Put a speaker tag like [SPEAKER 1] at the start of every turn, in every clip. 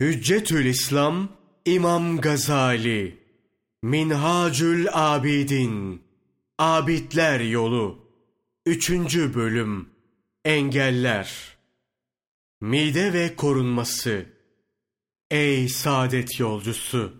[SPEAKER 1] Hüccetül İslam İmam Gazali Minhacül Abidin Abidler Yolu Üçüncü Bölüm Engeller Mide ve korunması Ey saadet yolcusu!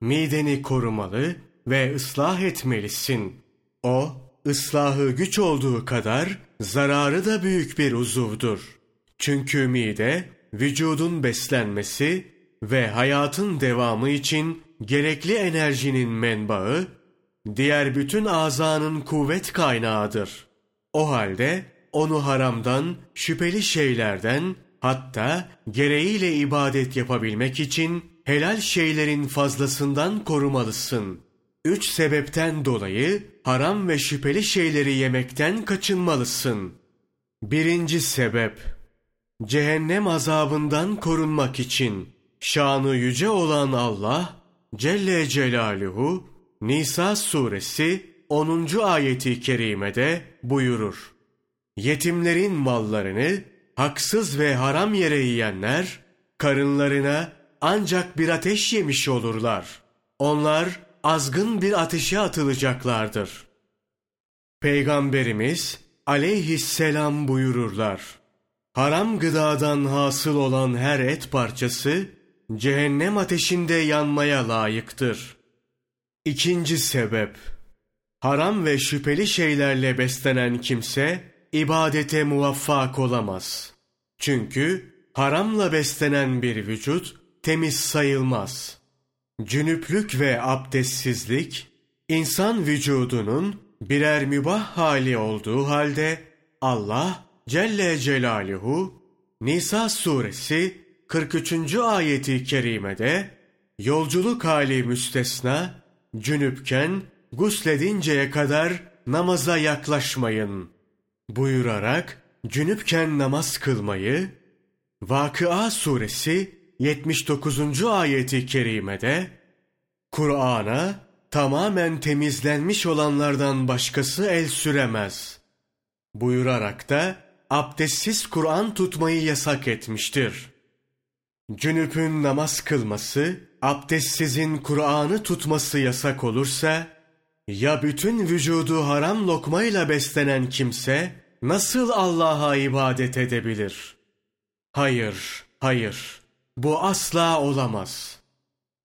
[SPEAKER 1] Mideni korumalı ve ıslah etmelisin. O, ıslahı güç olduğu kadar zararı da büyük bir uzuvdur. Çünkü mide, vücudun beslenmesi ve hayatın devamı için gerekli enerjinin menbaı, diğer bütün azanın kuvvet kaynağıdır. O halde onu haramdan, şüpheli şeylerden, hatta gereğiyle ibadet yapabilmek için helal şeylerin fazlasından korumalısın. Üç sebepten dolayı haram ve şüpheli şeyleri yemekten kaçınmalısın. Birinci sebep, cehennem azabından korunmak için şanı yüce olan Allah Celle Celaluhu Nisa suresi 10. ayeti kerimede buyurur. Yetimlerin mallarını haksız ve haram yere yiyenler karınlarına ancak bir ateş yemiş olurlar. Onlar azgın bir ateşe atılacaklardır. Peygamberimiz aleyhisselam buyururlar. Haram gıdadan hasıl olan her et parçası cehennem ateşinde yanmaya layıktır. İkinci sebep Haram ve şüpheli şeylerle beslenen kimse ibadete muvaffak olamaz. Çünkü haramla beslenen bir vücut temiz sayılmaz. Cünüplük ve abdestsizlik, insan vücudunun birer mübah hali olduğu halde Allah Celle Celaluhu Nisa suresi 43. ayeti kerimede yolculuk hali müstesna, cünüpken gusledinceye kadar namaza yaklaşmayın buyurarak cünüpken namaz kılmayı, Vakıa suresi 79. ayeti kerimede Kur'an'a tamamen temizlenmiş olanlardan başkası el süremez buyurarak da abdestsiz Kur'an tutmayı yasak etmiştir. Cünüp'ün namaz kılması, abdestsizin Kur'an'ı tutması yasak olursa, ya bütün vücudu haram lokmayla beslenen kimse, nasıl Allah'a ibadet edebilir? Hayır, hayır, bu asla olamaz.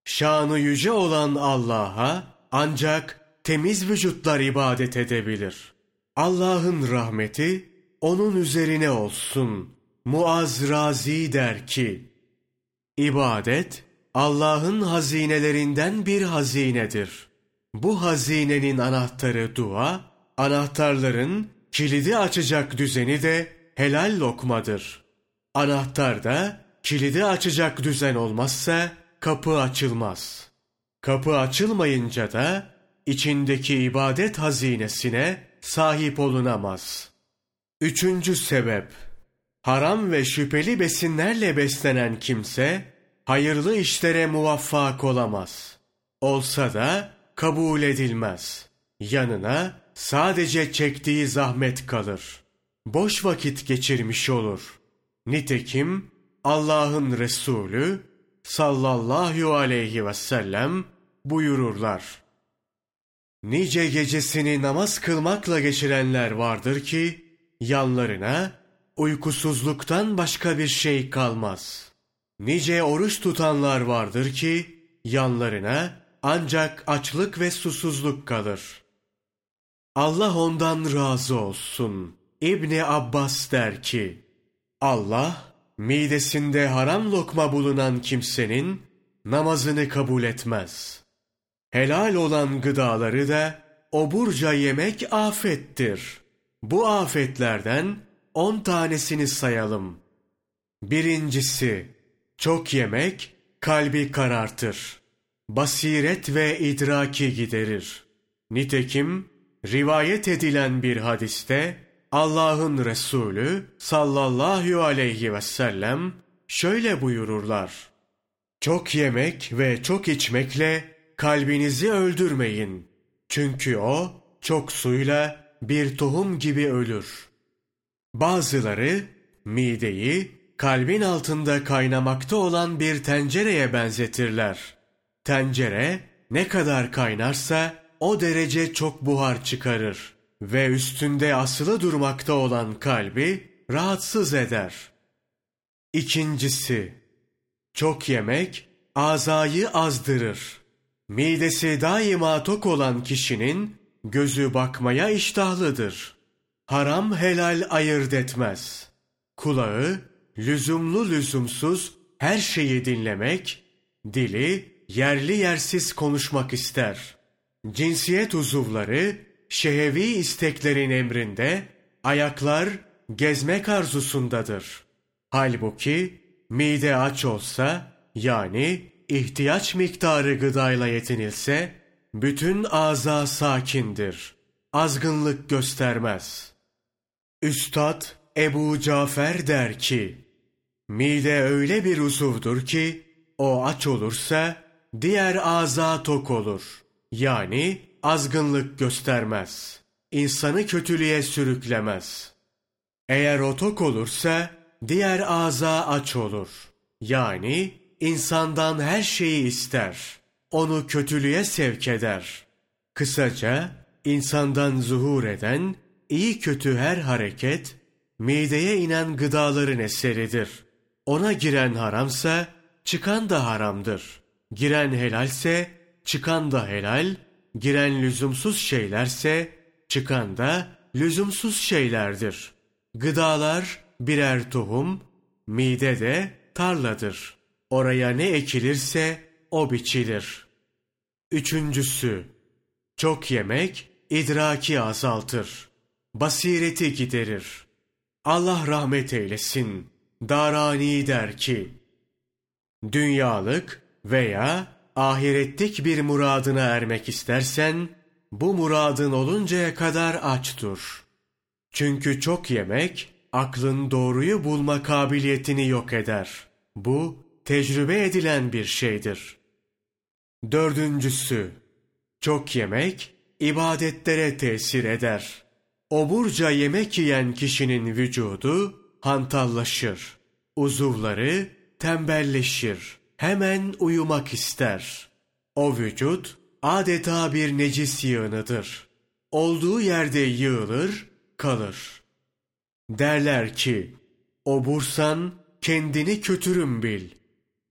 [SPEAKER 1] Şanı yüce olan Allah'a ancak temiz vücutlar ibadet edebilir. Allah'ın rahmeti onun üzerine olsun. Muaz Razi der ki, İbadet, Allah'ın hazinelerinden bir hazinedir. Bu hazinenin anahtarı dua, anahtarların kilidi açacak düzeni de helal lokmadır. Anahtar da kilidi açacak düzen olmazsa kapı açılmaz. Kapı açılmayınca da içindeki ibadet hazinesine sahip olunamaz. Üçüncü sebep, haram ve şüpheli besinlerle beslenen kimse, hayırlı işlere muvaffak olamaz. Olsa da kabul edilmez. Yanına sadece çektiği zahmet kalır. Boş vakit geçirmiş olur. Nitekim Allah'ın Resulü sallallahu aleyhi ve sellem buyururlar. Nice gecesini namaz kılmakla geçirenler vardır ki, yanlarına uykusuzluktan başka bir şey kalmaz. Nice oruç tutanlar vardır ki, yanlarına ancak açlık ve susuzluk kalır. Allah ondan razı olsun. İbni Abbas der ki, Allah, midesinde haram lokma bulunan kimsenin namazını kabul etmez. Helal olan gıdaları da oburca yemek afettir. Bu afetlerden on tanesini sayalım. Birincisi, çok yemek kalbi karartır basiret ve idraki giderir. Nitekim rivayet edilen bir hadiste Allah'ın Resulü sallallahu aleyhi ve sellem şöyle buyururlar. Çok yemek ve çok içmekle kalbinizi öldürmeyin. Çünkü o çok suyla bir tohum gibi ölür. Bazıları mideyi kalbin altında kaynamakta olan bir tencereye benzetirler. Tencere ne kadar kaynarsa o derece çok buhar çıkarır ve üstünde asılı durmakta olan kalbi rahatsız eder. İkincisi, çok yemek azayı azdırır. Midesi daima tok olan kişinin gözü bakmaya iştahlıdır. Haram helal ayırt etmez. Kulağı lüzumlu lüzumsuz her şeyi dinlemek, dili yerli yersiz konuşmak ister. Cinsiyet uzuvları şehevi isteklerin emrinde, ayaklar gezmek arzusundadır. Halbuki mide aç olsa yani ihtiyaç miktarı gıdayla yetinilse bütün ağza sakindir. Azgınlık göstermez. Üstad Ebu Cafer der ki, Mide öyle bir uzuvdur ki, o aç olursa diğer ağza tok olur. Yani azgınlık göstermez. İnsanı kötülüğe sürüklemez. Eğer o tok olursa diğer ağza aç olur. Yani insandan her şeyi ister. Onu kötülüğe sevk eder. Kısaca insandan zuhur eden iyi kötü her hareket mideye inen gıdaların eseridir. Ona giren haramsa çıkan da haramdır. Giren helalse çıkan da helal, giren lüzumsuz şeylerse çıkan da lüzumsuz şeylerdir. Gıdalar birer tohum, mide de tarladır. Oraya ne ekilirse o biçilir. Üçüncüsü, çok yemek idraki azaltır. Basireti giderir. Allah rahmet eylesin. Darani der ki, Dünyalık veya ahiretlik bir muradına ermek istersen, bu muradın oluncaya kadar aç dur. Çünkü çok yemek, aklın doğruyu bulma kabiliyetini yok eder. Bu, tecrübe edilen bir şeydir. Dördüncüsü, çok yemek, ibadetlere tesir eder. Oburca yemek yiyen kişinin vücudu hantallaşır. Uzuvları tembelleşir. Hemen uyumak ister. O vücut adeta bir necis yığınıdır. Olduğu yerde yığılır, kalır. Derler ki, obursan kendini kötürüm bil.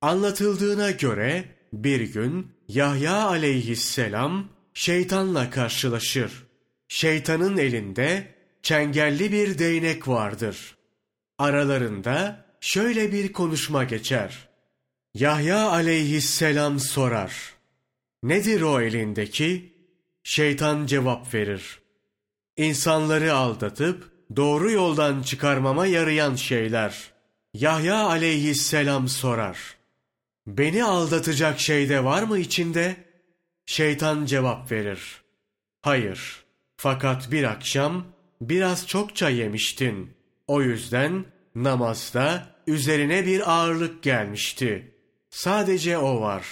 [SPEAKER 1] Anlatıldığına göre bir gün Yahya aleyhisselam şeytanla karşılaşır. Şeytanın elinde çengelli bir değnek vardır. Aralarında şöyle bir konuşma geçer. Yahya aleyhisselam sorar. Nedir o elindeki? Şeytan cevap verir. İnsanları aldatıp doğru yoldan çıkarmama yarayan şeyler. Yahya aleyhisselam sorar. Beni aldatacak şey de var mı içinde? Şeytan cevap verir. Hayır. Fakat bir akşam biraz çokça yemiştin. O yüzden namazda üzerine bir ağırlık gelmişti. Sadece o var.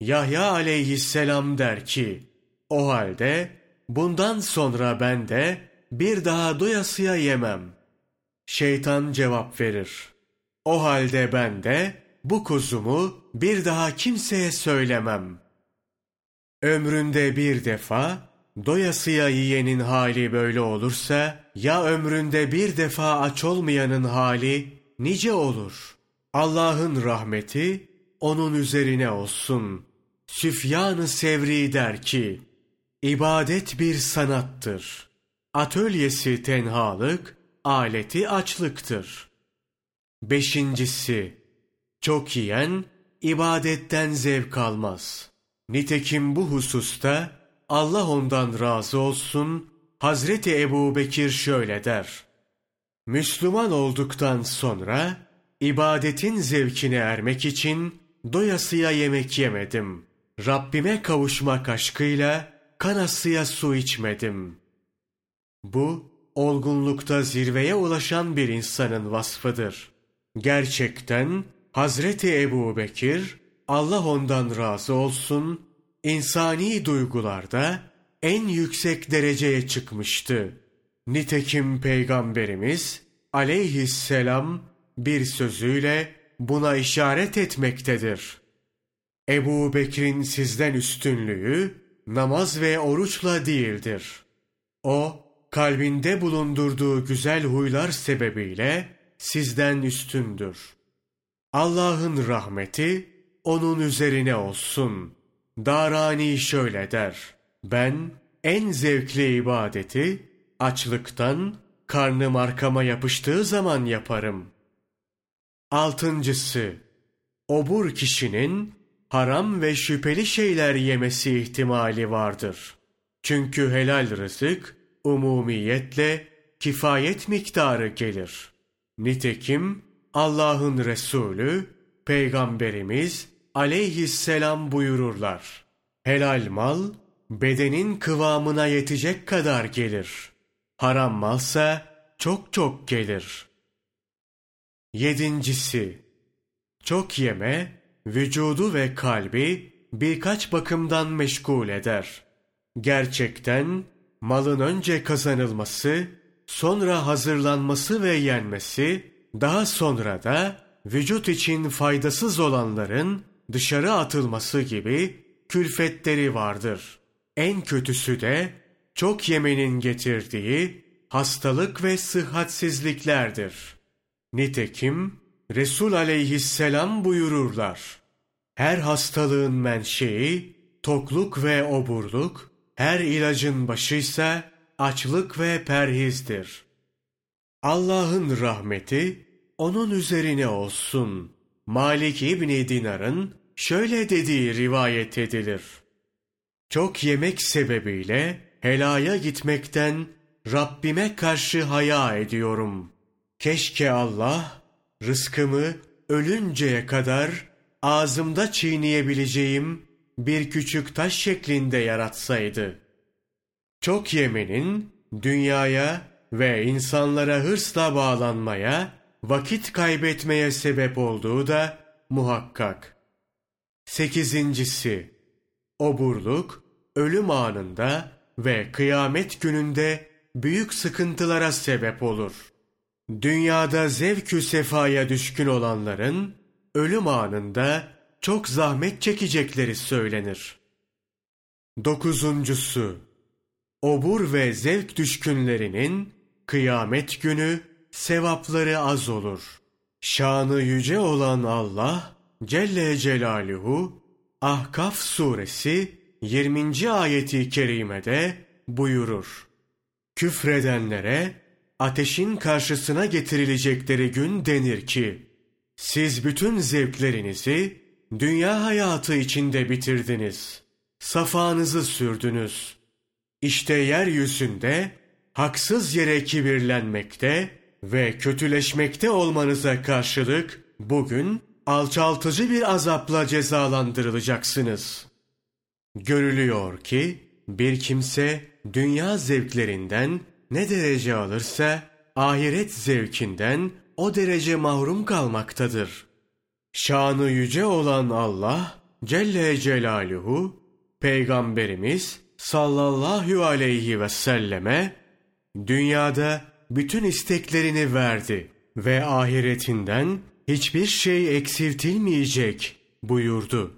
[SPEAKER 1] Yahya aleyhisselam der ki, o halde bundan sonra ben de bir daha doyasıya yemem. Şeytan cevap verir. O halde ben de bu kuzumu bir daha kimseye söylemem. Ömründe bir defa doyasıya yiyenin hali böyle olursa ya ömründe bir defa aç olmayanın hali nice olur. Allah'ın rahmeti onun üzerine olsun. Süfyan-ı Sevri der ki, ibadet bir sanattır. Atölyesi tenhalık, aleti açlıktır. Beşincisi, çok yiyen ibadetten zevk almaz. Nitekim bu hususta Allah ondan razı olsun, Hazreti Ebu Bekir şöyle der. Müslüman olduktan sonra ibadetin zevkine ermek için doyasıya yemek yemedim. Rabbime kavuşmak aşkıyla kanasıya su içmedim. Bu, olgunlukta zirveye ulaşan bir insanın vasfıdır. Gerçekten Hazreti Ebu Bekir, Allah ondan razı olsun, insani duygularda en yüksek dereceye çıkmıştı. Nitekim Peygamberimiz aleyhisselam bir sözüyle buna işaret etmektedir. Ebu Bekir'in sizden üstünlüğü namaz ve oruçla değildir. O, kalbinde bulundurduğu güzel huylar sebebiyle sizden üstündür. Allah'ın rahmeti onun üzerine olsun. Darani şöyle der. Ben en zevkli ibadeti açlıktan karnım arkama yapıştığı zaman yaparım. Altıncısı, obur kişinin haram ve şüpheli şeyler yemesi ihtimali vardır. Çünkü helal rızık umumiyetle kifayet miktarı gelir. Nitekim Allah'ın Resulü, Peygamberimiz aleyhisselam buyururlar. Helal mal, bedenin kıvamına yetecek kadar gelir. Haram malsa çok çok gelir. Yedincisi, çok yeme, vücudu ve kalbi birkaç bakımdan meşgul eder. Gerçekten malın önce kazanılması, sonra hazırlanması ve yenmesi, daha sonra da vücut için faydasız olanların dışarı atılması gibi külfetleri vardır. En kötüsü de çok yemenin getirdiği hastalık ve sıhhatsizliklerdir. Nitekim Resul aleyhisselam buyururlar. Her hastalığın menşei tokluk ve oburluk, her ilacın başıysa açlık ve perhizdir. Allah'ın rahmeti onun üzerine olsun. Malik İbni Dinar'ın şöyle dediği rivayet edilir. Çok yemek sebebiyle helaya gitmekten Rabbime karşı haya ediyorum. Keşke Allah rızkımı ölünceye kadar ağzımda çiğneyebileceğim bir küçük taş şeklinde yaratsaydı. Çok yemenin dünyaya ve insanlara hırsla bağlanmaya, vakit kaybetmeye sebep olduğu da muhakkak. Sekizincisi, oburluk, ölüm anında ve kıyamet gününde büyük sıkıntılara sebep olur. Dünyada zevkü sefaya düşkün olanların, ölüm anında çok zahmet çekecekleri söylenir. Dokuzuncusu, obur ve zevk düşkünlerinin kıyamet günü sevapları az olur. Şanı yüce olan Allah Celle Celaluhu Ahkaf suresi 20. ayeti kerimede buyurur. Küfredenlere ateşin karşısına getirilecekleri gün denir ki, siz bütün zevklerinizi dünya hayatı içinde bitirdiniz. Safanızı sürdünüz. İşte yeryüzünde haksız yere kibirlenmekte ve kötüleşmekte olmanıza karşılık bugün alçaltıcı bir azapla cezalandırılacaksınız. Görülüyor ki bir kimse dünya zevklerinden ne derece alırsa ahiret zevkinden o derece mahrum kalmaktadır. Şanı yüce olan Allah Celle Celaluhu Peygamberimiz sallallahu aleyhi ve selleme dünyada bütün isteklerini verdi ve ahiretinden hiçbir şey eksiltilmeyecek buyurdu.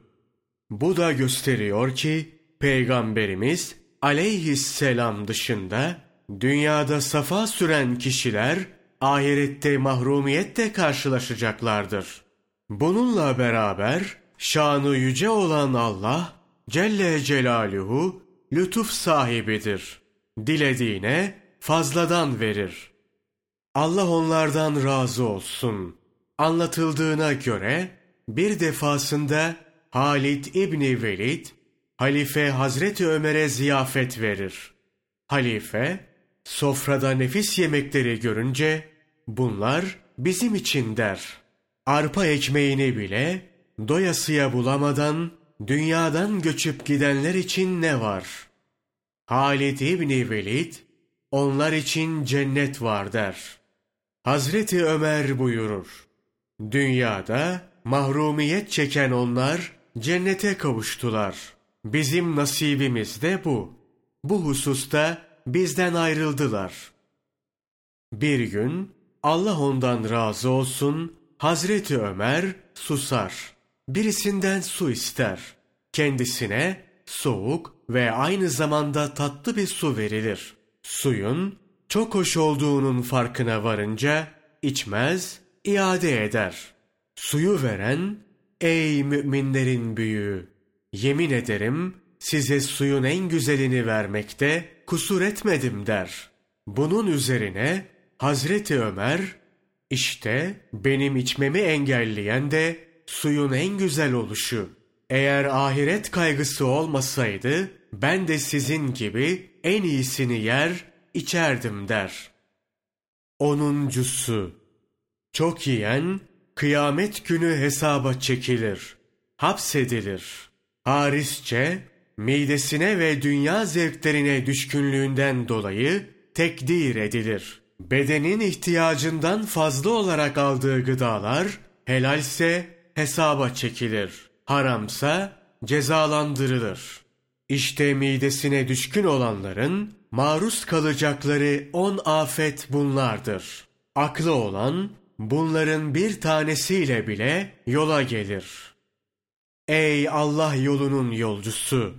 [SPEAKER 1] Bu da gösteriyor ki Peygamberimiz aleyhisselam dışında dünyada safa süren kişiler ahirette mahrumiyetle karşılaşacaklardır. Bununla beraber şanı yüce olan Allah Celle Celaluhu lütuf sahibidir. Dilediğine fazladan verir. Allah onlardan razı olsun. Anlatıldığına göre bir defasında Halid İbni Velid, Halife Hazreti Ömer'e ziyafet verir. Halife, sofrada nefis yemekleri görünce, bunlar bizim için der. Arpa ekmeğini bile doyasıya bulamadan dünyadan göçüp gidenler için ne var? Halid İbni Velid, onlar için cennet var der. Hazreti Ömer buyurur. Dünyada mahrumiyet çeken onlar cennete kavuştular. Bizim nasibimiz de bu. Bu hususta bizden ayrıldılar. Bir gün Allah ondan razı olsun, Hazreti Ömer susar. Birisinden su ister. Kendisine soğuk ve aynı zamanda tatlı bir su verilir. Suyun çok hoş olduğunun farkına varınca içmez, iade eder. Suyu veren, ey müminlerin büyüğü, yemin ederim size suyun en güzelini vermekte kusur etmedim der. Bunun üzerine Hazreti Ömer, işte benim içmemi engelleyen de suyun en güzel oluşu. Eğer ahiret kaygısı olmasaydı ben de sizin gibi en iyisini yer içerdim der. Onuncusu Çok yiyen kıyamet günü hesaba çekilir, hapsedilir. Harisçe midesine ve dünya zevklerine düşkünlüğünden dolayı tekdir edilir. Bedenin ihtiyacından fazla olarak aldığı gıdalar helalse hesaba çekilir. Haramsa cezalandırılır. İşte midesine düşkün olanların maruz kalacakları on afet bunlardır. Aklı olan bunların bir tanesiyle bile yola gelir. Ey Allah yolunun yolcusu!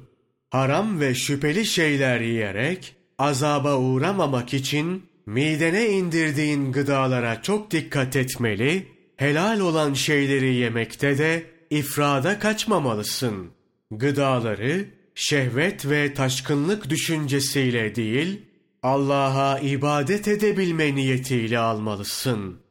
[SPEAKER 1] Haram ve şüpheli şeyler yiyerek azaba uğramamak için midene indirdiğin gıdalara çok dikkat etmeli, helal olan şeyleri yemekte de ifrada kaçmamalısın. Gıdaları şehvet ve taşkınlık düşüncesiyle değil, Allah'a ibadet edebilme niyetiyle almalısın.''